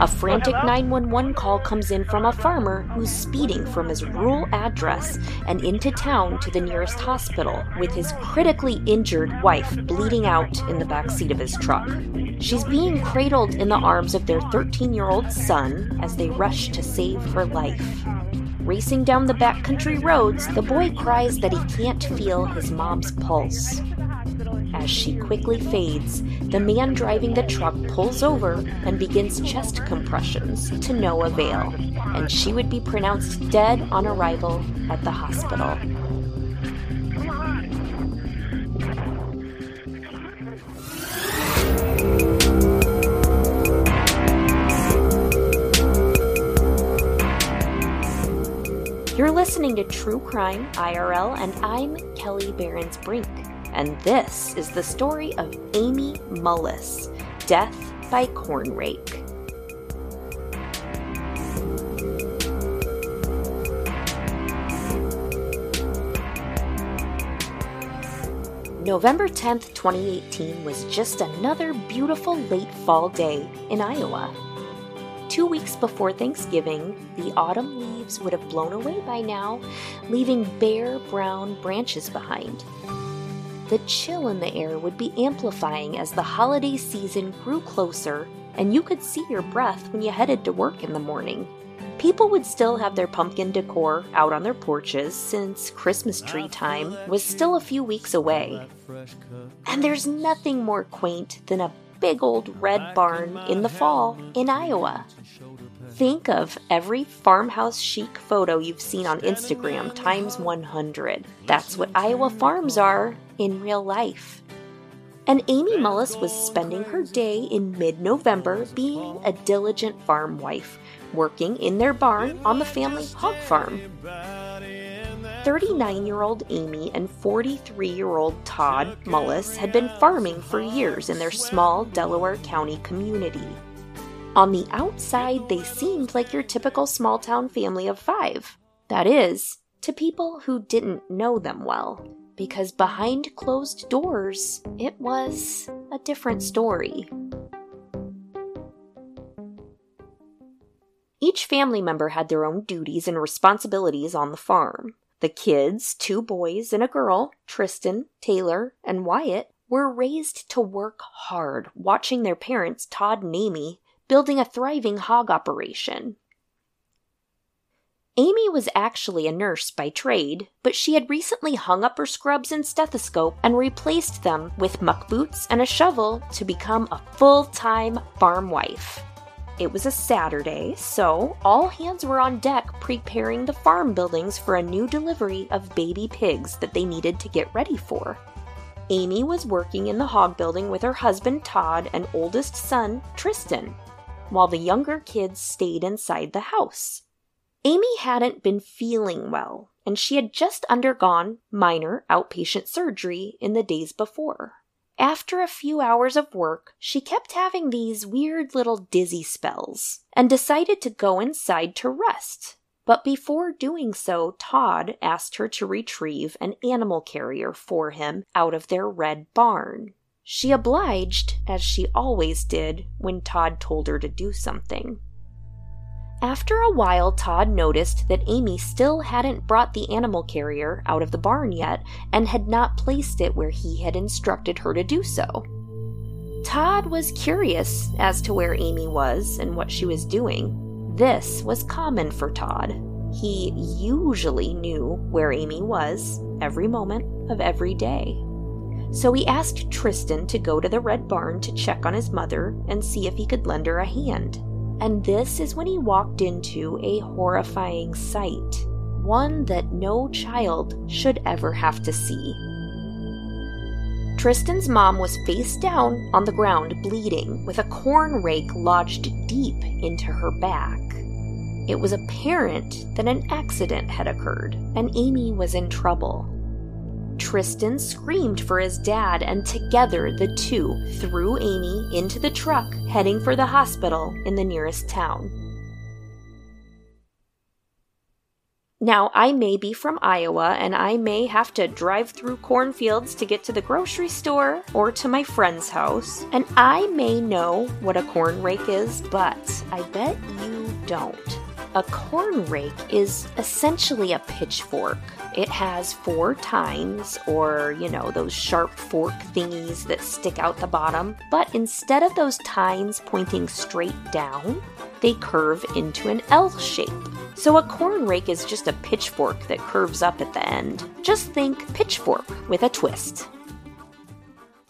A frantic 911 call comes in from a farmer who's speeding from his rural address and into town to the nearest hospital with his critically injured wife bleeding out in the back seat of his truck. She's being cradled in the arms of their 13 year old son as they rush to save her life. Racing down the backcountry roads, the boy cries that he can't feel his mom's pulse. As she quickly fades, the man driving the truck pulls over and begins chest compressions to no avail, and she would be pronounced dead on arrival at the hospital. You're listening to True Crime IRL, and I'm Kelli Berens Brink. And this is the story of Amy Mullis Death by Corn Rake. November 10th, 2018 was just another beautiful late fall day in Iowa. Two weeks before Thanksgiving, the autumn leaves would have blown away by now, leaving bare brown branches behind. The chill in the air would be amplifying as the holiday season grew closer, and you could see your breath when you headed to work in the morning. People would still have their pumpkin decor out on their porches since Christmas tree time was still a few weeks away. And there's nothing more quaint than a big old red barn in the fall in Iowa. Think of every farmhouse chic photo you've seen on Instagram times 100. That's what Iowa farms are in real life. And Amy Mullis was spending her day in mid November being a diligent farm wife, working in their barn on the family hog farm. 39 year old Amy and 43 year old Todd Mullis had been farming for years in their small Delaware County community. On the outside, they seemed like your typical small town family of five. That is, to people who didn't know them well. Because behind closed doors, it was a different story. Each family member had their own duties and responsibilities on the farm. The kids, two boys and a girl, Tristan, Taylor, and Wyatt, were raised to work hard, watching their parents, Todd and Amy, building a thriving hog operation. Amy was actually a nurse by trade, but she had recently hung up her scrubs and stethoscope and replaced them with muck boots and a shovel to become a full time farm wife. It was a Saturday, so all hands were on deck preparing the farm buildings for a new delivery of baby pigs that they needed to get ready for. Amy was working in the hog building with her husband Todd and oldest son Tristan, while the younger kids stayed inside the house. Amy hadn't been feeling well, and she had just undergone minor outpatient surgery in the days before. After a few hours of work, she kept having these weird little dizzy spells and decided to go inside to rest. But before doing so, Todd asked her to retrieve an animal carrier for him out of their red barn. She obliged, as she always did when Todd told her to do something. After a while, Todd noticed that Amy still hadn't brought the animal carrier out of the barn yet and had not placed it where he had instructed her to do so. Todd was curious as to where Amy was and what she was doing. This was common for Todd. He usually knew where Amy was every moment of every day. So he asked Tristan to go to the Red Barn to check on his mother and see if he could lend her a hand. And this is when he walked into a horrifying sight. one that no child should ever have to see. Tristan's mom was face down on the ground, bleeding, with a corn rake lodged deep into her back. It was apparent that an accident had occurred, and Amy was in trouble. Tristan screamed for his dad, and together the two threw Amy into the truck heading for the hospital in the nearest town. Now, I may be from Iowa and I may have to drive through cornfields to get to the grocery store or to my friend's house, and I may know what a corn rake is, but I bet you don't. A corn rake is essentially a pitchfork. It has four tines, or, you know, those sharp fork thingies that stick out the bottom, but instead of those tines pointing straight down, they curve into an L shape. So a corn rake is just a pitchfork that curves up at the end. Just think pitchfork with a twist.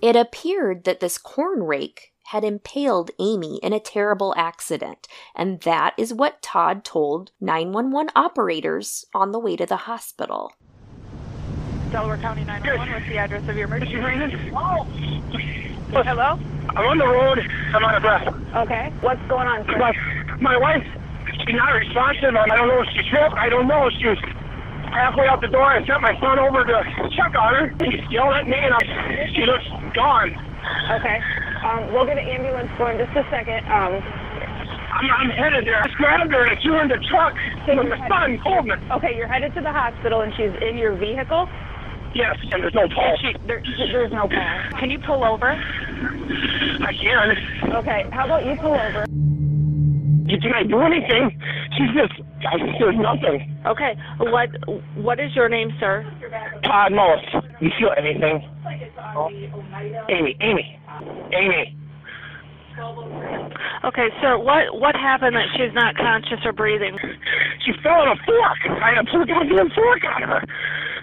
It appeared that this corn rake had impaled Amy in a terrible accident, and that is what Todd told 911 operators on the way to the hospital. Delaware County 911, what's the address of your emergency room? Hello? I'm on the road. I'm out of breath. Okay. What's going on, sir? My, my wife, she's not responsive. I don't know if she's sick. I don't know. She was halfway out the door. I sent my son over to check on her. He yelled at me, and I, she looks gone. Okay. Um, we'll get an ambulance for in just a second. Um, I'm, I'm headed there. I just grabbed her and I threw her in the truck. And my son pulled me. okay, you're headed to the hospital and she's in your vehicle? Yes, and there's no pulse. She, there, there's no pulse. Can you pull over? I can. Okay, how about you pull over? Can I do anything? She's just, I, there's nothing. Okay, what what is your name, sir? Todd Mullis. You feel anything? Amy, Amy, Amy. Okay, sir, what what happened that she's not conscious or breathing? She fell on a fork. I put a goddamn fork on her.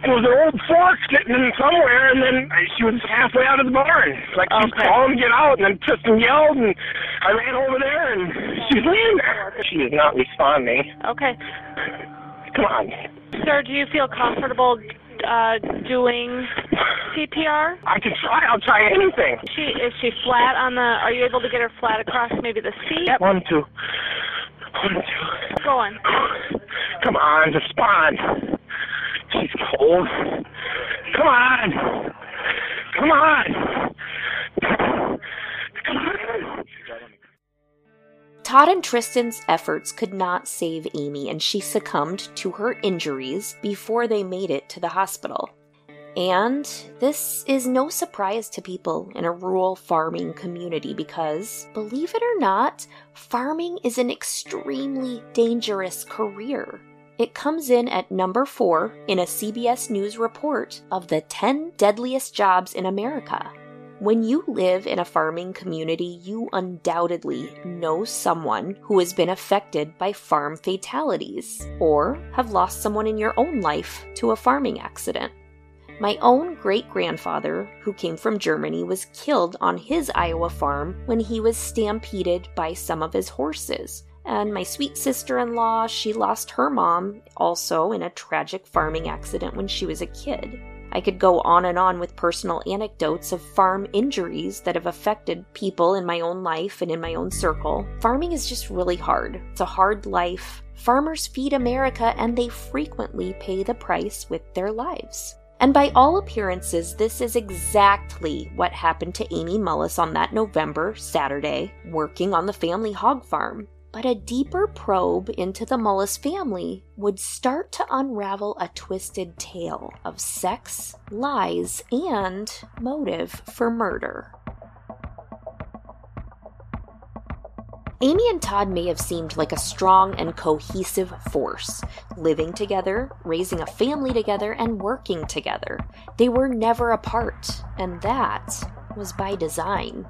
It was an old fork sitting in somewhere, and then she was halfway out of the barn. Like she was Okay. calling to get out, and then Tristan yelled, and I ran over there, and she's laying there. She is not responding. Okay, Come on. sir, do you feel comfortable uh, doing CPR? I can try. I'll try anything. She is she flat on the? Are you able to get her flat across maybe the seat? One, two. One, two. Go on. Come on, respond. She's cold. Come on. Come on. Come on. Todd and Tristan's efforts could not save Amy, and she succumbed to her injuries before they made it to the hospital. And this is no surprise to people in a rural farming community because, believe it or not, farming is an extremely dangerous career. It comes in at number four in a CBS News report of the 10 deadliest jobs in America. When you live in a farming community, you undoubtedly know someone who has been affected by farm fatalities or have lost someone in your own life to a farming accident. My own great grandfather, who came from Germany, was killed on his Iowa farm when he was stampeded by some of his horses. And my sweet sister in law, she lost her mom also in a tragic farming accident when she was a kid. I could go on and on with personal anecdotes of farm injuries that have affected people in my own life and in my own circle. Farming is just really hard. It's a hard life. Farmers feed America and they frequently pay the price with their lives. And by all appearances, this is exactly what happened to Amy Mullis on that November Saturday, working on the family hog farm. But a deeper probe into the Mullis family would start to unravel a twisted tale of sex, lies, and motive for murder. Amy and Todd may have seemed like a strong and cohesive force, living together, raising a family together, and working together. They were never apart, and that was by design.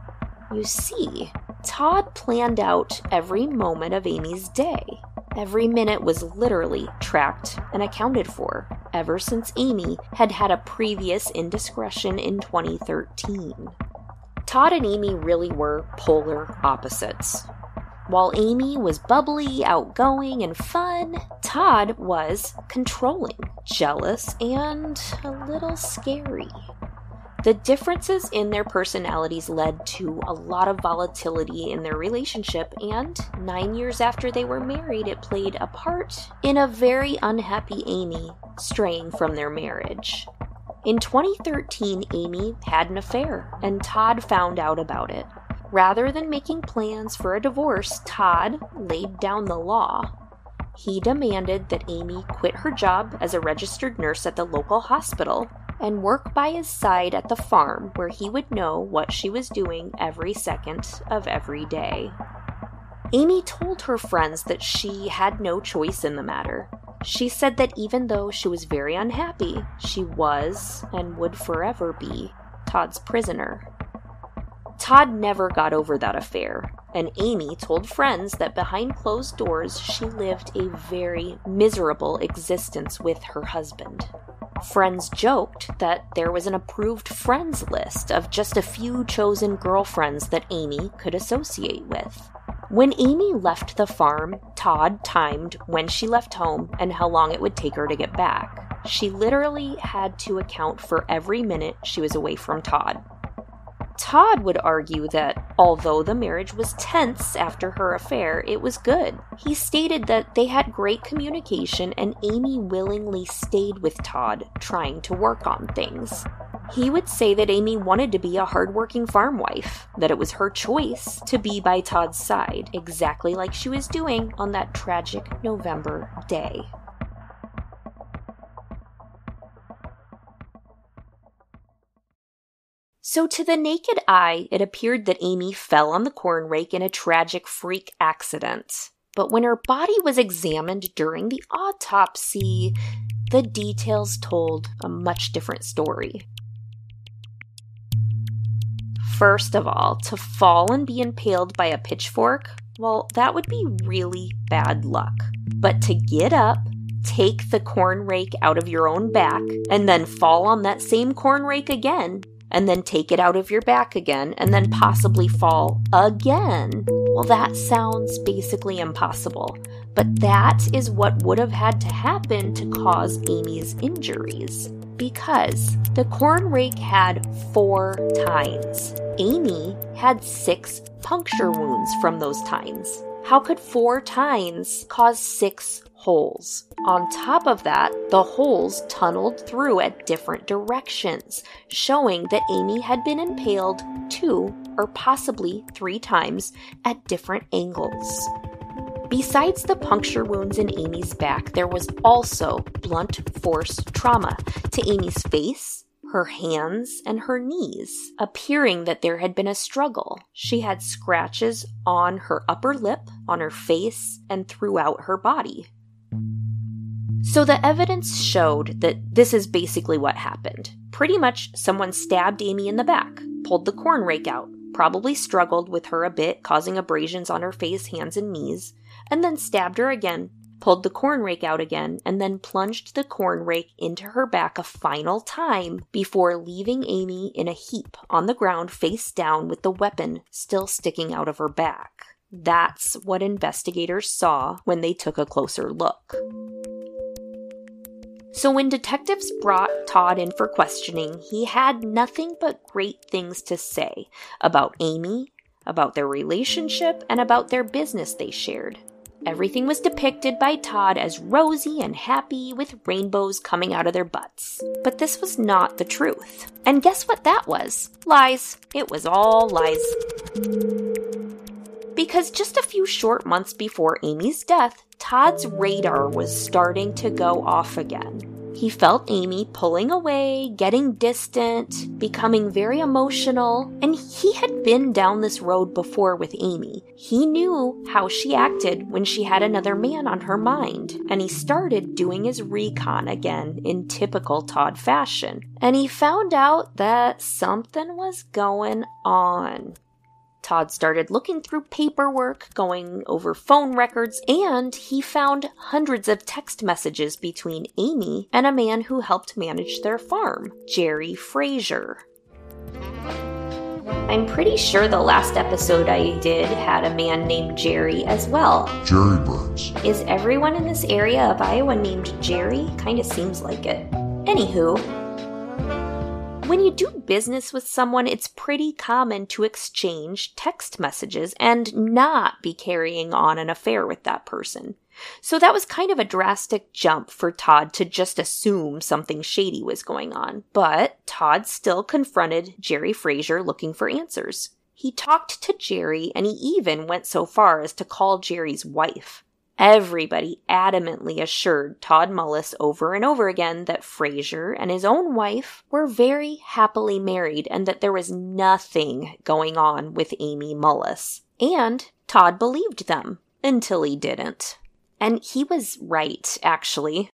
You see, Todd planned out every moment of Amy's day. Every minute was literally tracked and accounted for, ever since Amy had had a previous indiscretion in 2013. Todd and Amy really were polar opposites. While Amy was bubbly, outgoing, and fun, Todd was controlling, jealous, and a little scary. The differences in their personalities led to a lot of volatility in their relationship, and nine years after they were married, it played a part in a very unhappy Amy straying from their marriage. In 2013, Amy had an affair, and Todd found out about it. Rather than making plans for a divorce, Todd laid down the law. He demanded that Amy quit her job as a registered nurse at the local hospital and work by his side at the farm where he would know what she was doing every second of every day. Amy told her friends that she had no choice in the matter. She said that even though she was very unhappy, she was and would forever be Todd's prisoner. Todd never got over that affair, and Amy told friends that behind closed doors she lived a very miserable existence with her husband. Friends joked that there was an approved friends list of just a few chosen girlfriends that Amy could associate with. When Amy left the farm, Todd timed when she left home and how long it would take her to get back. She literally had to account for every minute she was away from Todd. Todd would argue that although the marriage was tense after her affair, it was good. He stated that they had great communication and Amy willingly stayed with Todd, trying to work on things. He would say that Amy wanted to be a hardworking farm wife, that it was her choice to be by Todd's side, exactly like she was doing on that tragic November day. So, to the naked eye, it appeared that Amy fell on the corn rake in a tragic freak accident. But when her body was examined during the autopsy, the details told a much different story. First of all, to fall and be impaled by a pitchfork, well, that would be really bad luck. But to get up, take the corn rake out of your own back, and then fall on that same corn rake again, and then take it out of your back again, and then possibly fall again. Well, that sounds basically impossible, but that is what would have had to happen to cause Amy's injuries. Because the corn rake had four tines. Amy had six puncture wounds from those tines. How could four tines cause six holes. On top of that, the holes tunneled through at different directions, showing that Amy had been impaled two or possibly three times at different angles. Besides the puncture wounds in Amy's back, there was also blunt force trauma to Amy's face, her hands, and her knees, appearing that there had been a struggle. She had scratches on her upper lip, on her face, and throughout her body. So the evidence showed that this is basically what happened. Pretty much, someone stabbed Amy in the back, pulled the corn rake out, probably struggled with her a bit, causing abrasions on her face, hands, and knees, and then stabbed her again, pulled the corn rake out again, and then plunged the corn rake into her back a final time before leaving Amy in a heap on the ground face down with the weapon still sticking out of her back. That's what investigators saw when they took a closer look. So when detectives brought Todd in for questioning, he had nothing but great things to say about Amy, about their relationship, and about their business they shared. Everything was depicted by Todd as rosy and happy with rainbows coming out of their butts. But this was not the truth. And guess what that was? Lies. It was all lies. Because just a few short months before Amy's death, Todd's radar was starting to go off again. He felt Amy pulling away, getting distant, becoming very emotional, and he had been down this road before with Amy. He knew how she acted when she had another man on her mind, and he started doing his recon again in typical Todd fashion. And he found out that something was going on. Todd started looking through paperwork, going over phone records, and he found hundreds of text messages between Amy and a man who helped manage their farm, Jerry Frazier. I'm pretty sure the last episode I did had a man named Jerry as well. Jerry Burns. Is everyone in this area of Iowa named Jerry? Kinda seems like it. Anywho, when you do business with someone, it's pretty common to exchange text messages and not be carrying on an affair with that person. So that was kind of a drastic jump for Todd to just assume something shady was going on. But Todd still confronted Jerry Frazier looking for answers. He talked to Jerry and he even went so far as to call Jerry's wife. Everybody adamantly assured Todd Mullis over and over again that Frazier and his own wife were very happily married and that there was nothing going on with Amy Mullis. And Todd believed them until he didn't. And he was right, actually.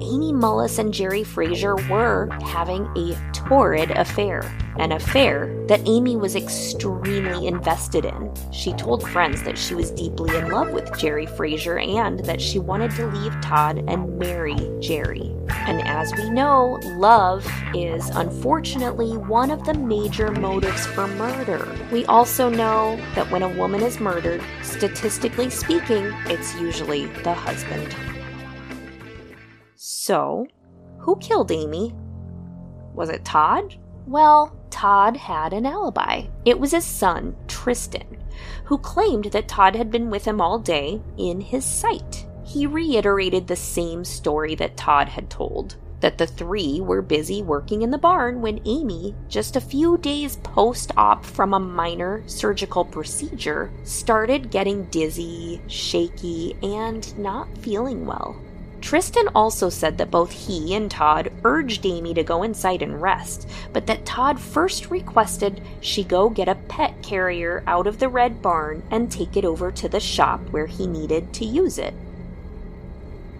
Amy Mullis and Jerry Frazier were having a torrid affair, an affair that Amy was extremely invested in. She told friends that she was deeply in love with Jerry Frazier and that she wanted to leave Todd and marry Jerry. And as we know, love is unfortunately one of the major motives for murder. We also know that when a woman is murdered, statistically speaking, it's usually the husband. So, who killed Amy? Was it Todd? Well, Todd had an alibi. It was his son, Tristan, who claimed that Todd had been with him all day in his sight. He reiterated the same story that Todd had told that the three were busy working in the barn when Amy, just a few days post op from a minor surgical procedure, started getting dizzy, shaky, and not feeling well. Tristan also said that both he and Todd urged Amy to go inside and rest, but that Todd first requested she go get a pet carrier out of the red barn and take it over to the shop where he needed to use it.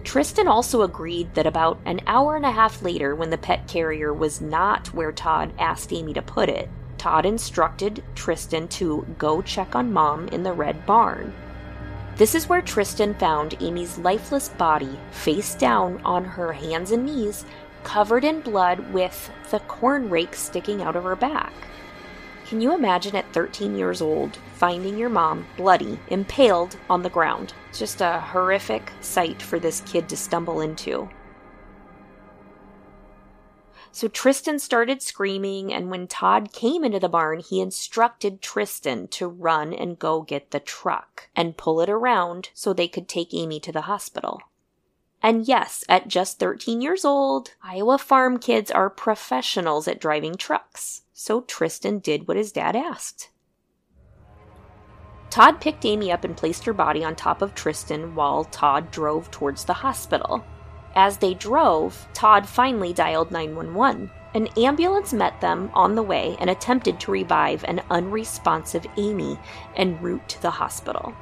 Tristan also agreed that about an hour and a half later, when the pet carrier was not where Todd asked Amy to put it, Todd instructed Tristan to go check on Mom in the red barn. This is where Tristan found Amy's lifeless body face down on her hands and knees, covered in blood with the corn rake sticking out of her back. Can you imagine at 13 years old finding your mom bloody, impaled on the ground? Just a horrific sight for this kid to stumble into. So Tristan started screaming, and when Todd came into the barn, he instructed Tristan to run and go get the truck and pull it around so they could take Amy to the hospital. And yes, at just 13 years old, Iowa farm kids are professionals at driving trucks. So Tristan did what his dad asked. Todd picked Amy up and placed her body on top of Tristan while Todd drove towards the hospital. As they drove, Todd finally dialed 911. An ambulance met them on the way and attempted to revive an unresponsive Amy en route to the hospital.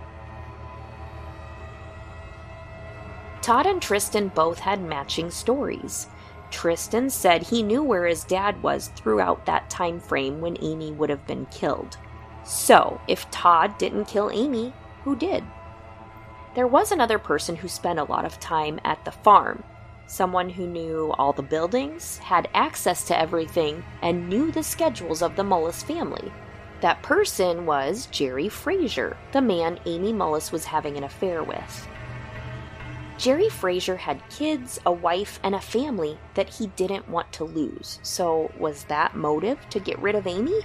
Todd and Tristan both had matching stories. Tristan said he knew where his dad was throughout that time frame when Amy would have been killed. So, if Todd didn't kill Amy, who did? There was another person who spent a lot of time at the farm. Someone who knew all the buildings, had access to everything, and knew the schedules of the Mullis family. That person was Jerry Frazier, the man Amy Mullis was having an affair with. Jerry Frazier had kids, a wife, and a family that he didn't want to lose. So, was that motive to get rid of Amy?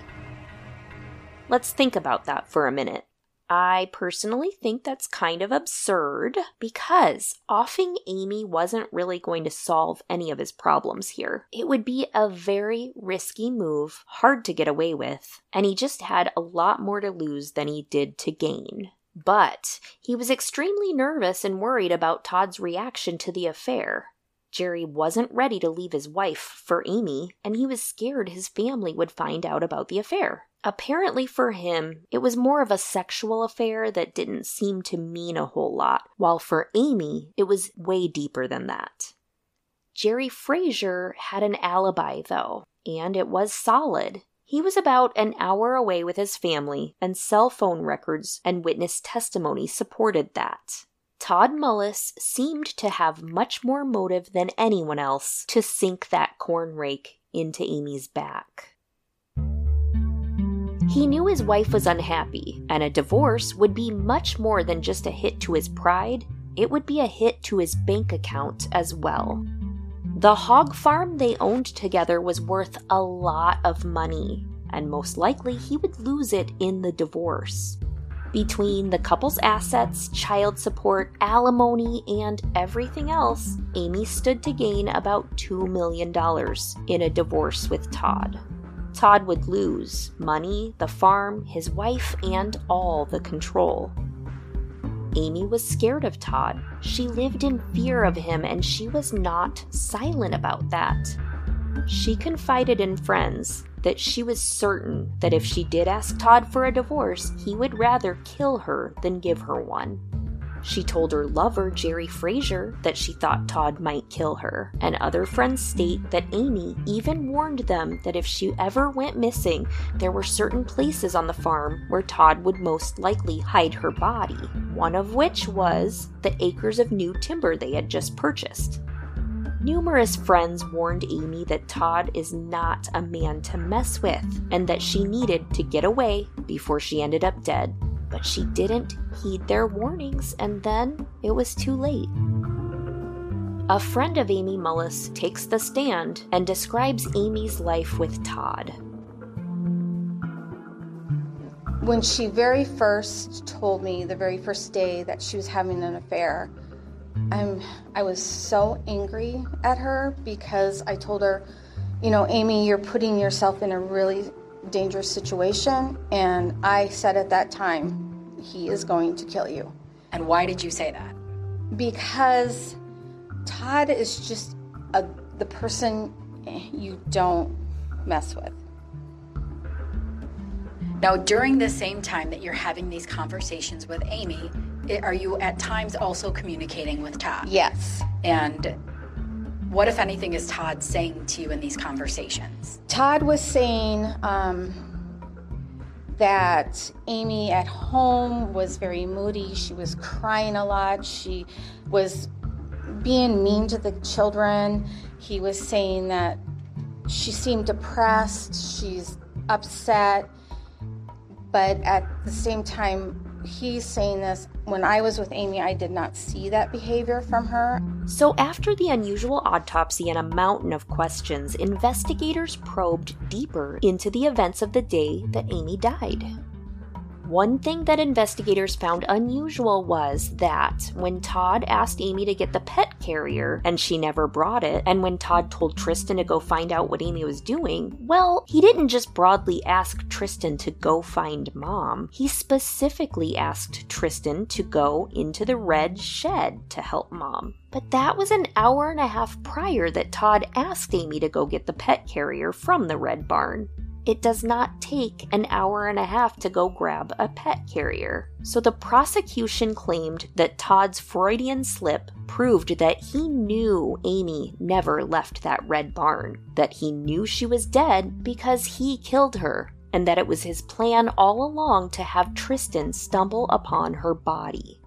Let's think about that for a minute. I personally think that's kind of absurd because offing Amy wasn't really going to solve any of his problems here. It would be a very risky move, hard to get away with, and he just had a lot more to lose than he did to gain. But he was extremely nervous and worried about Todd's reaction to the affair. Jerry wasn't ready to leave his wife for Amy, and he was scared his family would find out about the affair. Apparently, for him, it was more of a sexual affair that didn't seem to mean a whole lot, while for Amy, it was way deeper than that. Jerry Frazier had an alibi, though, and it was solid. He was about an hour away with his family, and cell phone records and witness testimony supported that. Todd Mullis seemed to have much more motive than anyone else to sink that corn rake into Amy's back. He knew his wife was unhappy, and a divorce would be much more than just a hit to his pride, it would be a hit to his bank account as well. The hog farm they owned together was worth a lot of money, and most likely he would lose it in the divorce. Between the couple's assets, child support, alimony, and everything else, Amy stood to gain about $2 million in a divorce with Todd. Todd would lose money, the farm, his wife, and all the control. Amy was scared of Todd. She lived in fear of him, and she was not silent about that. She confided in friends that she was certain that if she did ask Todd for a divorce, he would rather kill her than give her one. She told her lover, Jerry Frazier, that she thought Todd might kill her, and other friends state that Amy even warned them that if she ever went missing, there were certain places on the farm where Todd would most likely hide her body, one of which was the acres of new timber they had just purchased. Numerous friends warned Amy that Todd is not a man to mess with and that she needed to get away before she ended up dead. But she didn't heed their warnings, and then it was too late. A friend of Amy Mullis takes the stand and describes Amy's life with Todd. When she very first told me the very first day that she was having an affair, I'm I was so angry at her because I told her, you know, Amy, you're putting yourself in a really dangerous situation and I said at that time, he is going to kill you. And why did you say that? Because Todd is just a, the person you don't mess with. Now, during the same time that you're having these conversations with Amy, are you at times also communicating with Todd? Yes. And what, if anything, is Todd saying to you in these conversations? Todd was saying um, that Amy at home was very moody. She was crying a lot. She was being mean to the children. He was saying that she seemed depressed. She's upset. But at the same time, he's saying this when I was with Amy, I did not see that behavior from her. So, after the unusual autopsy and a mountain of questions, investigators probed deeper into the events of the day that Amy died. One thing that investigators found unusual was that when Todd asked Amy to get the pet carrier and she never brought it, and when Todd told Tristan to go find out what Amy was doing, well, he didn't just broadly ask Tristan to go find mom. He specifically asked Tristan to go into the red shed to help mom. But that was an hour and a half prior that Todd asked Amy to go get the pet carrier from the red barn. It does not take an hour and a half to go grab a pet carrier. So the prosecution claimed that Todd's Freudian slip proved that he knew Amy never left that red barn, that he knew she was dead because he killed her, and that it was his plan all along to have Tristan stumble upon her body.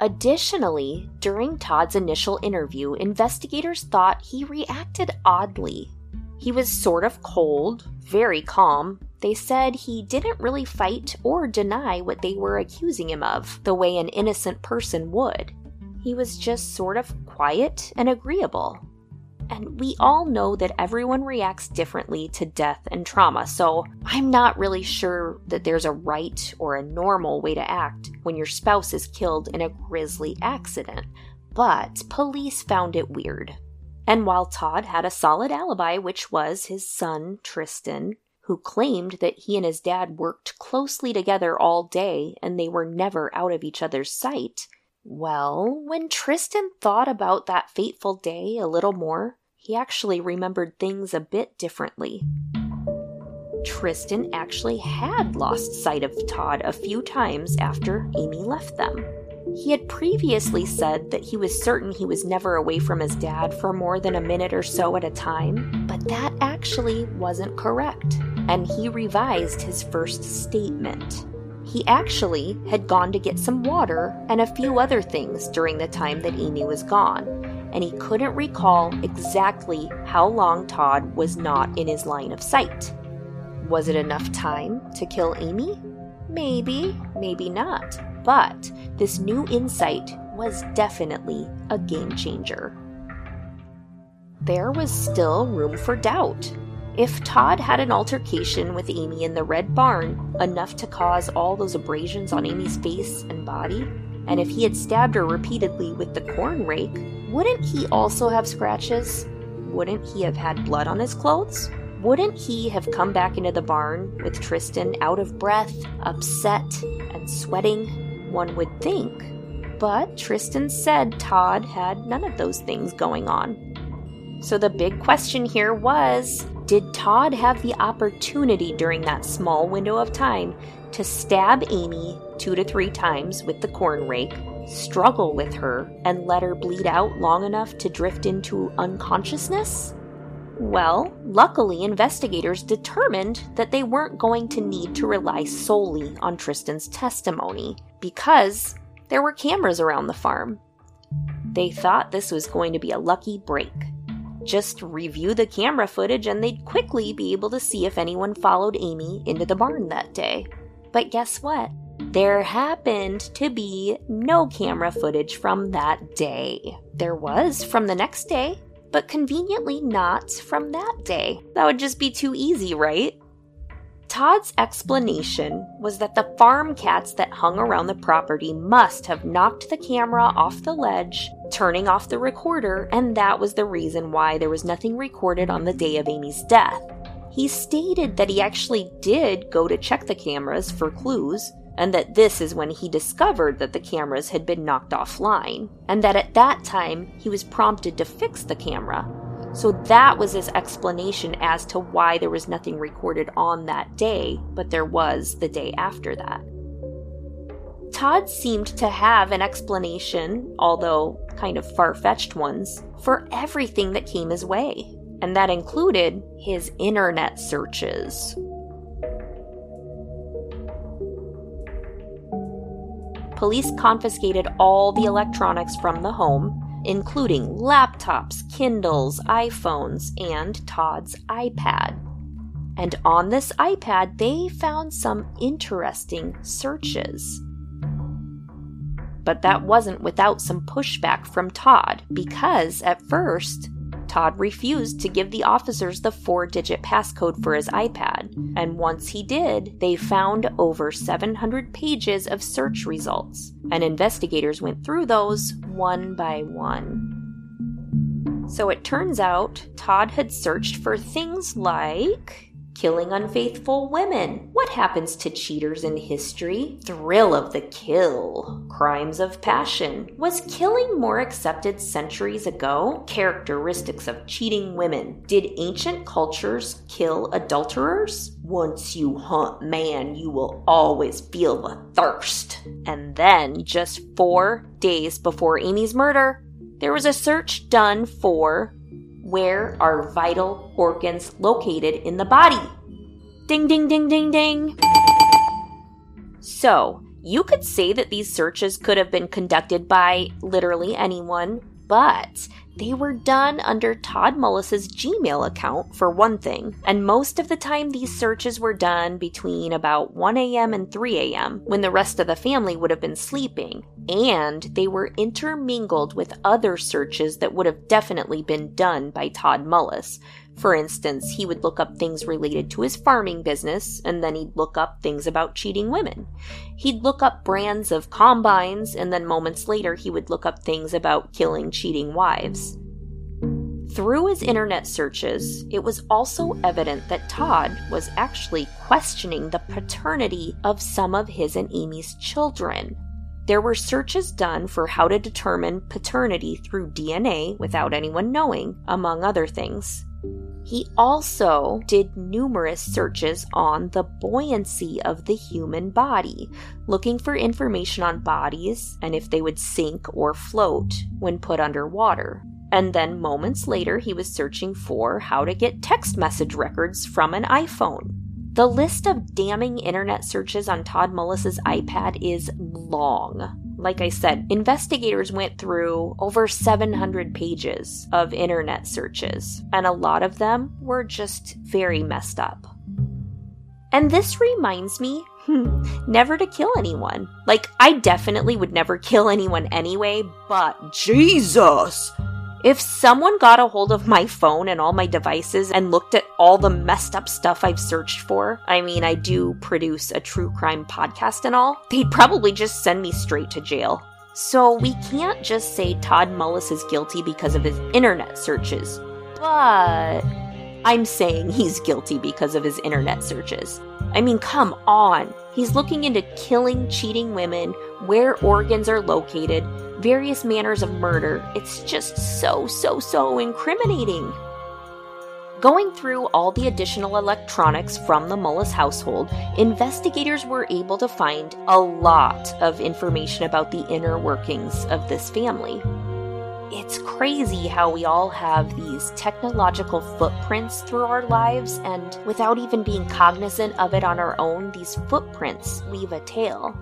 Additionally, during Todd's initial interview, investigators thought he reacted oddly. He was sort of cold, very calm. They said he didn't really fight or deny what they were accusing him of, the way an innocent person would. He was just sort of quiet and agreeable. And we all know that everyone reacts differently to death and trauma, so I'm not really sure that there's a right or a normal way to act when your spouse is killed in a grisly accident. But police found it weird. And while Todd had a solid alibi, which was his son, Tristan, who claimed that he and his dad worked closely together all day and they were never out of each other's sight, well, when Tristan thought about that fateful day a little more, he actually remembered things a bit differently. Tristan actually had lost sight of Todd a few times after Amy left them. He had previously said that he was certain he was never away from his dad for more than a minute or so at a time, but that actually wasn't correct, and he revised his first statement. He actually had gone to get some water and a few other things during the time that Amy was gone, and he couldn't recall exactly how long Todd was not in his line of sight. Was it enough time to kill Amy? Maybe, maybe not. But this new insight was definitely a game changer. There was still room for doubt. If Todd had an altercation with Amy in the Red Barn, enough to cause all those abrasions on Amy's face and body, and if he had stabbed her repeatedly with the corn rake, wouldn't he also have scratches? Wouldn't he have had blood on his clothes? Wouldn't he have come back into the barn with Tristan out of breath, upset, and sweating? One would think. But Tristan said Todd had none of those things going on. So the big question here was did Todd have the opportunity during that small window of time to stab Amy two to three times with the corn rake, struggle with her, and let her bleed out long enough to drift into unconsciousness? Well, luckily, investigators determined that they weren't going to need to rely solely on Tristan's testimony because there were cameras around the farm. They thought this was going to be a lucky break. Just review the camera footage and they'd quickly be able to see if anyone followed Amy into the barn that day. But guess what? There happened to be no camera footage from that day. There was from the next day, but conveniently not from that day. That would just be too easy, right? Todd's explanation was that the farm cats that hung around the property must have knocked the camera off the ledge, turning off the recorder, and that was the reason why there was nothing recorded on the day of Amy's death. He stated that he actually did go to check the cameras for clues, and that this is when he discovered that the cameras had been knocked offline, and that at that time he was prompted to fix the camera. So that was his explanation as to why there was nothing recorded on that day, but there was the day after that. Todd seemed to have an explanation, although kind of far fetched ones, for everything that came his way, and that included his internet searches. police confiscated all the electronics from the home, including laptops, Kindles, iPhones, and Todd's iPad. And on this iPad, they found some interesting searches. But that wasn't without some pushback from Todd, because at first, Todd refused to give the officers the four digit passcode for his iPad, and once he did, they found over 700 pages of search results, and investigators went through those one by one. So it turns out Todd had searched for things like Killing unfaithful women. What happens to cheaters in history? Thrill of the kill. Crimes of passion. Was killing more accepted centuries ago? Characteristics of cheating women. Did ancient cultures kill adulterers? Once you hunt man, you will always feel the thirst. And then, just four days before Amy's murder, there was a search done for where are vital organs located in the body? Ding, ding, ding, ding, ding. So, you could say that these searches could have been conducted by literally anyone, but they were done under Todd Mullis's Gmail account, for one thing, and most of the time these searches were done between about 1 a.m. and 3 a.m., when the rest of the family would have been sleeping, and they were intermingled with other searches that would have definitely been done by Todd Mullis. For instance, he would look up things related to his farming business, and then he'd look up things about cheating women. He'd look up brands of combines, and then moments later he would look up things about killing cheating wives. Through his internet searches, it was also evident that Todd was actually questioning the paternity of some of his and Amy's children. There were searches done for how to determine paternity through DNA without anyone knowing, among other things. He also did numerous searches on the buoyancy of the human body, looking for information on bodies and if they would sink or float when put underwater. And then moments later, he was searching for how to get text message records from an iPhone. The list of damning internet searches on Todd Mullis's iPad is long. Like I said, investigators went through over 700 pages of internet searches, and a lot of them were just very messed up. And this reminds me hmm, never to kill anyone. Like, I definitely would never kill anyone anyway, but Jesus! If someone got a hold of my phone and all my devices and looked at all the messed up stuff I've searched for, I mean, I do produce a true crime podcast and all, they'd probably just send me straight to jail. So we can't just say Todd Mullis is guilty because of his internet searches. But I'm saying he's guilty because of his internet searches. I mean, come on. He's looking into killing, cheating women, where organs are located, various manners of murder. It's just so, so, so incriminating. Going through all the additional electronics from the Mullis household, investigators were able to find a lot of information about the inner workings of this family. It's crazy how we all have these technological footprints through our lives, and without even being cognizant of it on our own, these footprints leave a trail.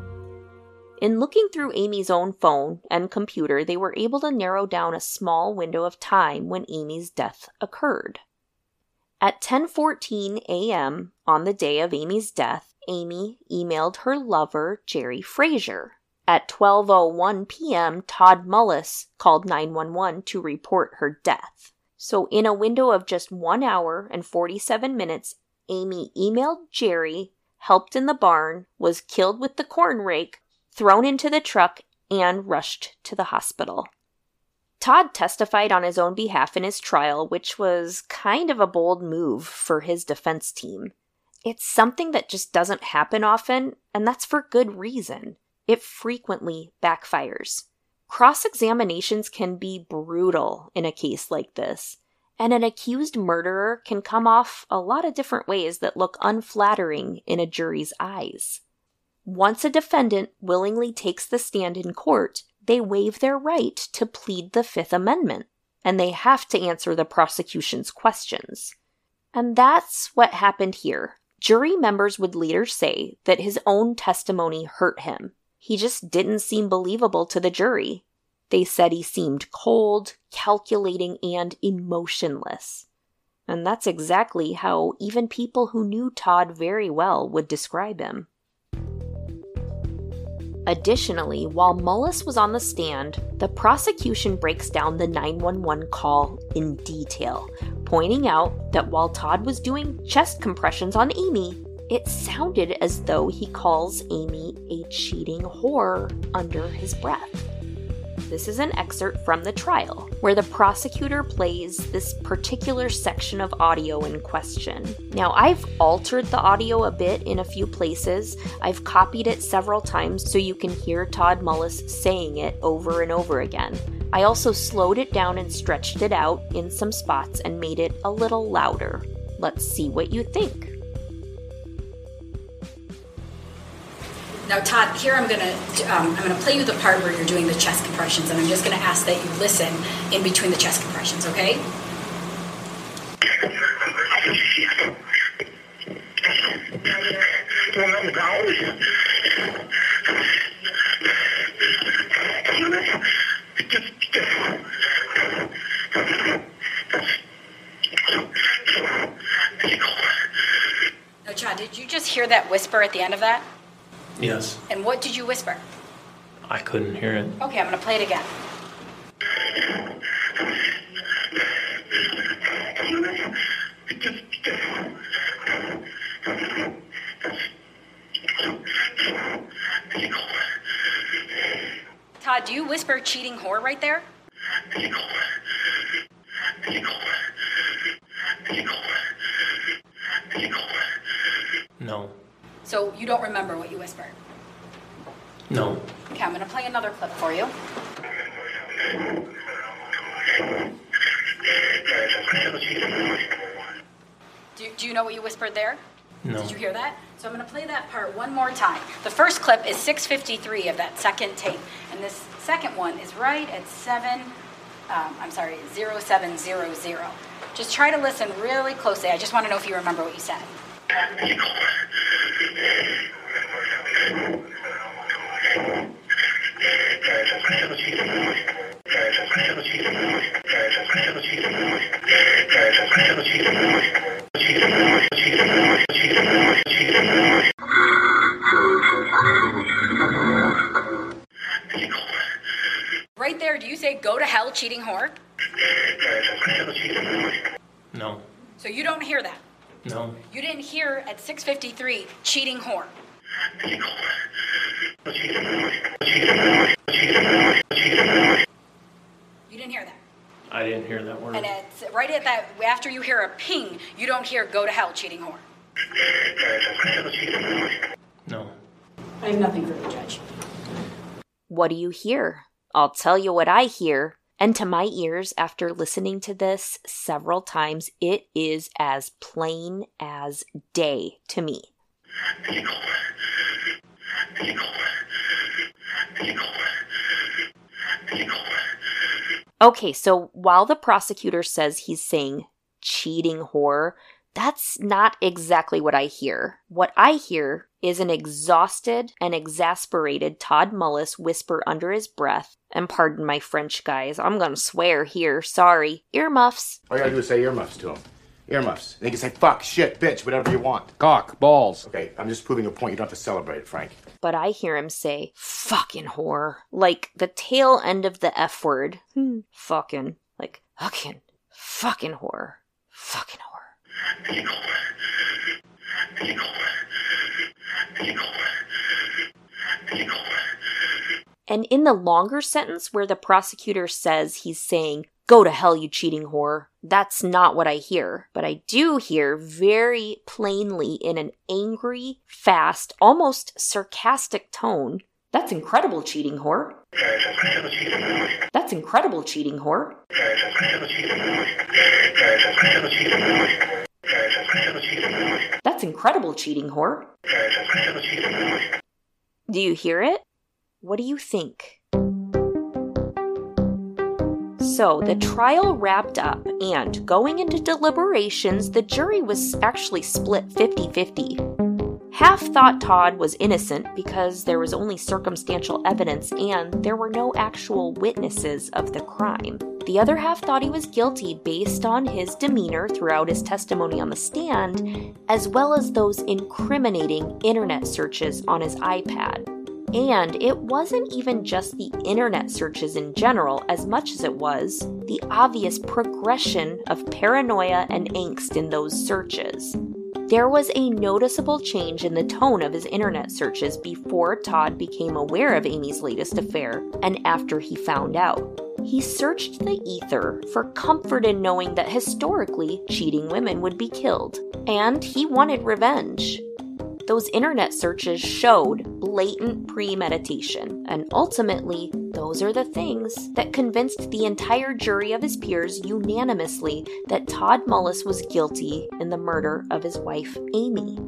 In looking through Amy's own phone and computer, they were able to narrow down a small window of time when Amy's death occurred. At 10:14 a.m. on the day of Amy's death, Amy emailed her lover, Jerry Frazier. At 12:01 p.m., Todd Mullis called 911 to report her death. So in a window of just 1 hour and 47 minutes, Amy emailed Jerry, helped in the barn, was killed with the corn rake, thrown into the truck, and rushed to the hospital. Todd testified on his own behalf in his trial, which was kind of a bold move for his defense team. It's something that just doesn't happen often, and that's for good reason. It frequently backfires. Cross examinations can be brutal in a case like this, and an accused murderer can come off a lot of different ways that look unflattering in a jury's eyes. Once a defendant willingly takes the stand in court, they waive their right to plead the Fifth Amendment, and they have to answer the prosecution's questions. And that's what happened here. Jury members would later say that his own testimony hurt him. He just didn't seem believable to the jury. They said he seemed cold, calculating, and emotionless. And that's exactly how even people who knew Todd very well would describe him. Additionally, while Mullis was on the stand, the prosecution breaks down the 911 call in detail, pointing out that while Todd was doing chest compressions on Amy, it sounded as though he calls Amy a cheating whore under his breath. This is an excerpt from the trial, where the prosecutor plays this particular section of audio in question. Now, I've altered the audio a bit in a few places. I've copied it several times so you can hear Todd Mullis saying it over and over again. I also slowed it down and stretched it out in some spots and made it a little louder. Let's see what you think. Now, Todd, here I'm gonna um, I'm gonna play you the part where you're doing the chest compressions, and I'm just gonna ask that you listen in between the chest compressions, okay? Now, Chad, did you just hear that whisper at the end of that? Yes. And what did you whisper? I couldn't hear it. Okay, I'm gonna play it again. Todd, do you whisper cheating whore right there? No. So you don't remember what you whispered? No. Okay, I'm gonna play another clip for you. Do, do you know what you whispered there? No. Did you hear that? So I'm going to play that part one more time. The first clip is 653 of that second tape, and this second one is right at 7, um, I'm sorry, 0700. Just try to listen really closely. I just want to know if you remember what you said. Don't hear go to hell cheating whore. No. I have nothing for the judge. What do you hear? I'll tell you what I hear. And to my ears, after listening to this several times, it is as plain as day to me. Okay, so while the prosecutor says he's saying cheating whore, that's not exactly what I hear. What I hear is an exhausted and exasperated Todd Mullis whisper under his breath, and pardon my French, guys, I'm gonna swear here, sorry, earmuffs. All you gotta do is say earmuffs to him. Earmuffs. And they can say fuck, shit, bitch, whatever you want. Cock, balls. Okay, I'm just proving a point. You don't have to celebrate it, Frank. But I hear him say, fucking whore. Like the tail end of the F word. Hmm, fucking. Like, fucking. Fucking whore. Fucking whore. And in the longer sentence where the prosecutor says he's saying, Go to hell, you cheating whore, that's not what I hear. But I do hear very plainly in an angry, fast, almost sarcastic tone, That's incredible, cheating whore. That's incredible, cheating whore. That's incredible, cheating whore. Do you hear it? What do you think? So the trial wrapped up, and going into deliberations, the jury was actually split 50 50. Half thought Todd was innocent because there was only circumstantial evidence and there were no actual witnesses of the crime. The other half thought he was guilty based on his demeanor throughout his testimony on the stand, as well as those incriminating internet searches on his iPad. And it wasn't even just the internet searches in general, as much as it was the obvious progression of paranoia and angst in those searches. There was a noticeable change in the tone of his internet searches before Todd became aware of Amy's latest affair and after he found out. He searched the ether for comfort in knowing that historically cheating women would be killed, and he wanted revenge. Those internet searches showed blatant premeditation, and ultimately, those are the things that convinced the entire jury of his peers unanimously that Todd Mullis was guilty in the murder of his wife, Amy.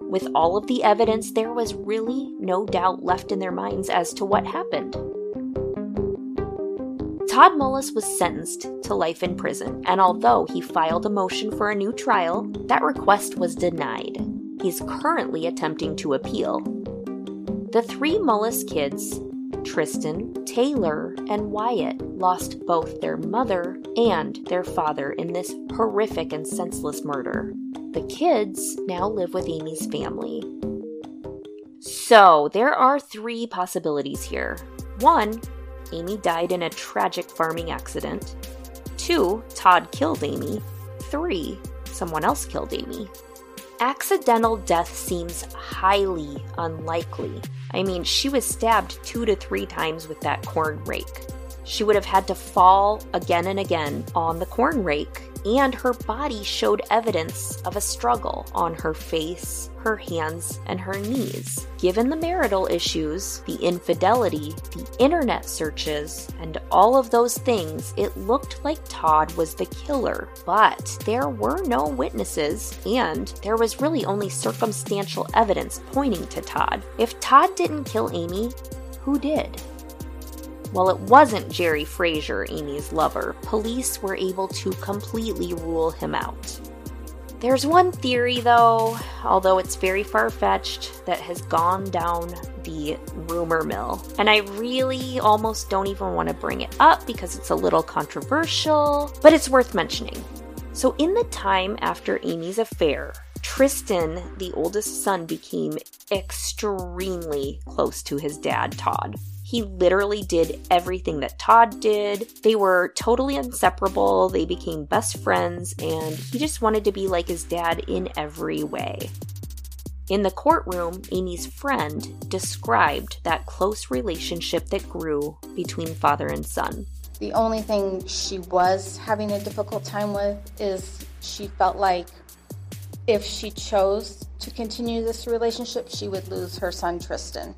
With all of the evidence, there was really no doubt left in their minds as to what happened. Todd Mullis was sentenced to life in prison, and although he filed a motion for a new trial, that request was denied. He's currently attempting to appeal. The three Mullis kids, Tristan, Taylor, and Wyatt, lost both their mother and their father in this horrific and senseless murder. The kids now live with Amy's family. So, there are three possibilities here. One, Amy died in a tragic farming accident. Two, Todd killed Amy. Three, someone else killed Amy. Accidental death seems highly unlikely. I mean, she was stabbed two to three times with that corn rake. She would have had to fall again and again on the corn rake, and her body showed evidence of a struggle on her face, her hands, and her knees. Given the marital issues, the infidelity, the internet searches, and all of those things, it looked like Todd was the killer. But there were no witnesses, and there was really only circumstantial evidence pointing to Todd. If Todd didn't kill Amy, who did? While it wasn't Jerry Frazier, Amy's lover, police were able to completely rule him out. There's one theory, though, although it's very far fetched, that has gone down the rumor mill. And I really almost don't even want to bring it up because it's a little controversial, but it's worth mentioning. So, in the time after Amy's affair, Tristan, the oldest son, became extremely close to his dad, Todd. He literally did everything that Todd did. They were totally inseparable. They became best friends, and he just wanted to be like his dad in every way. In the courtroom, Amy's friend described that close relationship that grew between father and son. The only thing she was having a difficult time with is she felt like if she chose to continue this relationship, she would lose her son Tristan.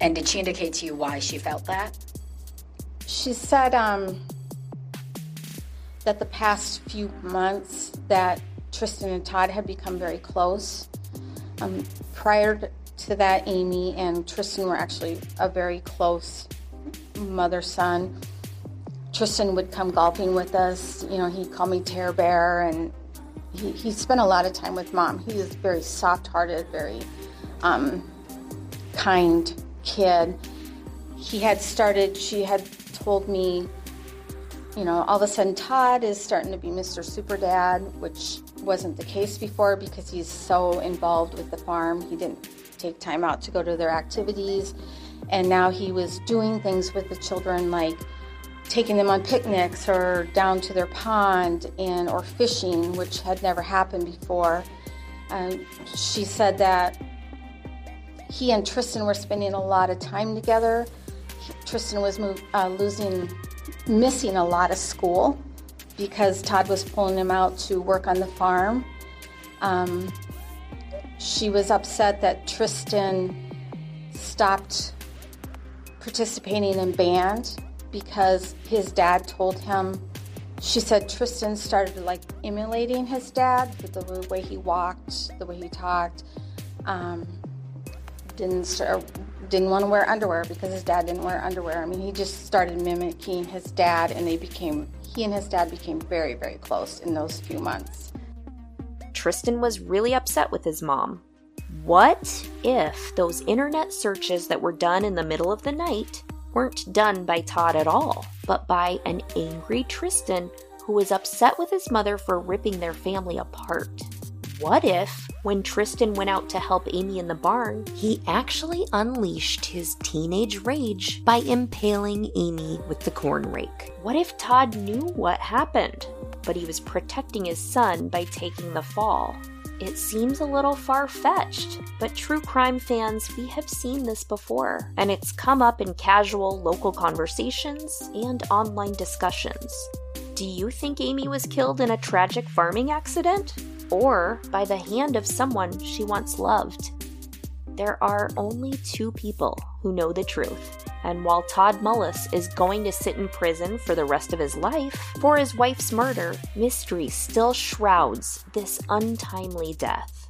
And did she indicate to you why she felt that? She said um, that the past few months that Tristan and Todd had become very close. Um, prior to that, Amy and Tristan were actually a very close mother son. Tristan would come golfing with us. You know, he'd call me Tear Bear, and he, he spent a lot of time with mom. He was very soft hearted, very um, kind kid. He had started, she had told me, you know, all of a sudden Todd is starting to be Mr. Super Dad, which wasn't the case before because he's so involved with the farm. He didn't take time out to go to their activities. And now he was doing things with the children like taking them on picnics or down to their pond and or fishing, which had never happened before. Um, she said that he and Tristan were spending a lot of time together. He, Tristan was uh, losing, missing a lot of school because Todd was pulling him out to work on the farm. Um, she was upset that Tristan stopped participating in band because his dad told him. She said Tristan started like emulating his dad with the way he walked, the way he talked. Um, didn't start, didn't want to wear underwear because his dad didn't wear underwear. I mean, he just started mimicking his dad, and they became he and his dad became very very close in those few months. Tristan was really upset with his mom. What if those internet searches that were done in the middle of the night weren't done by Todd at all, but by an angry Tristan who was upset with his mother for ripping their family apart. What if, when Tristan went out to help Amy in the barn, he actually unleashed his teenage rage by impaling Amy with the corn rake? What if Todd knew what happened, but he was protecting his son by taking the fall? It seems a little far fetched, but true crime fans, we have seen this before, and it's come up in casual local conversations and online discussions. Do you think Amy was killed in a tragic farming accident? Or by the hand of someone she once loved? There are only two people who know the truth. And while Todd Mullis is going to sit in prison for the rest of his life for his wife's murder, mystery still shrouds this untimely death.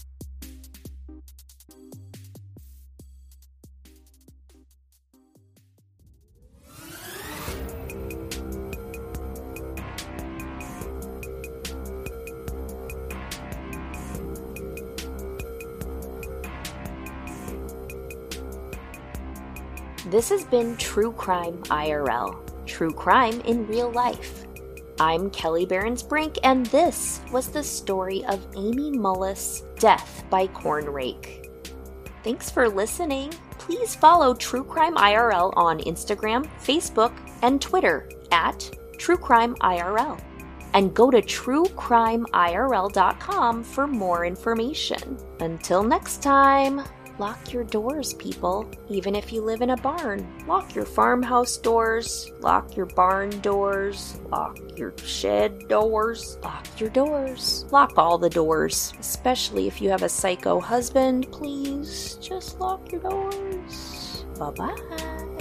This has been True Crime IRL, true crime in real life. I'm Kelli Berens Brink, and this was the story of Amy Mullis' death by corn rake. Thanks for listening. Please follow True Crime IRL on Instagram, Facebook, and Twitter at True Crime IRL. And go to truecrimeirl.com for more information. Until next time. Lock your doors, people. Even if you live in a barn, lock your farmhouse doors, lock your barn doors, lock your shed doors, lock your doors. Lock all the doors, especially if you have a psycho husband. Please just lock your doors. Bye bye.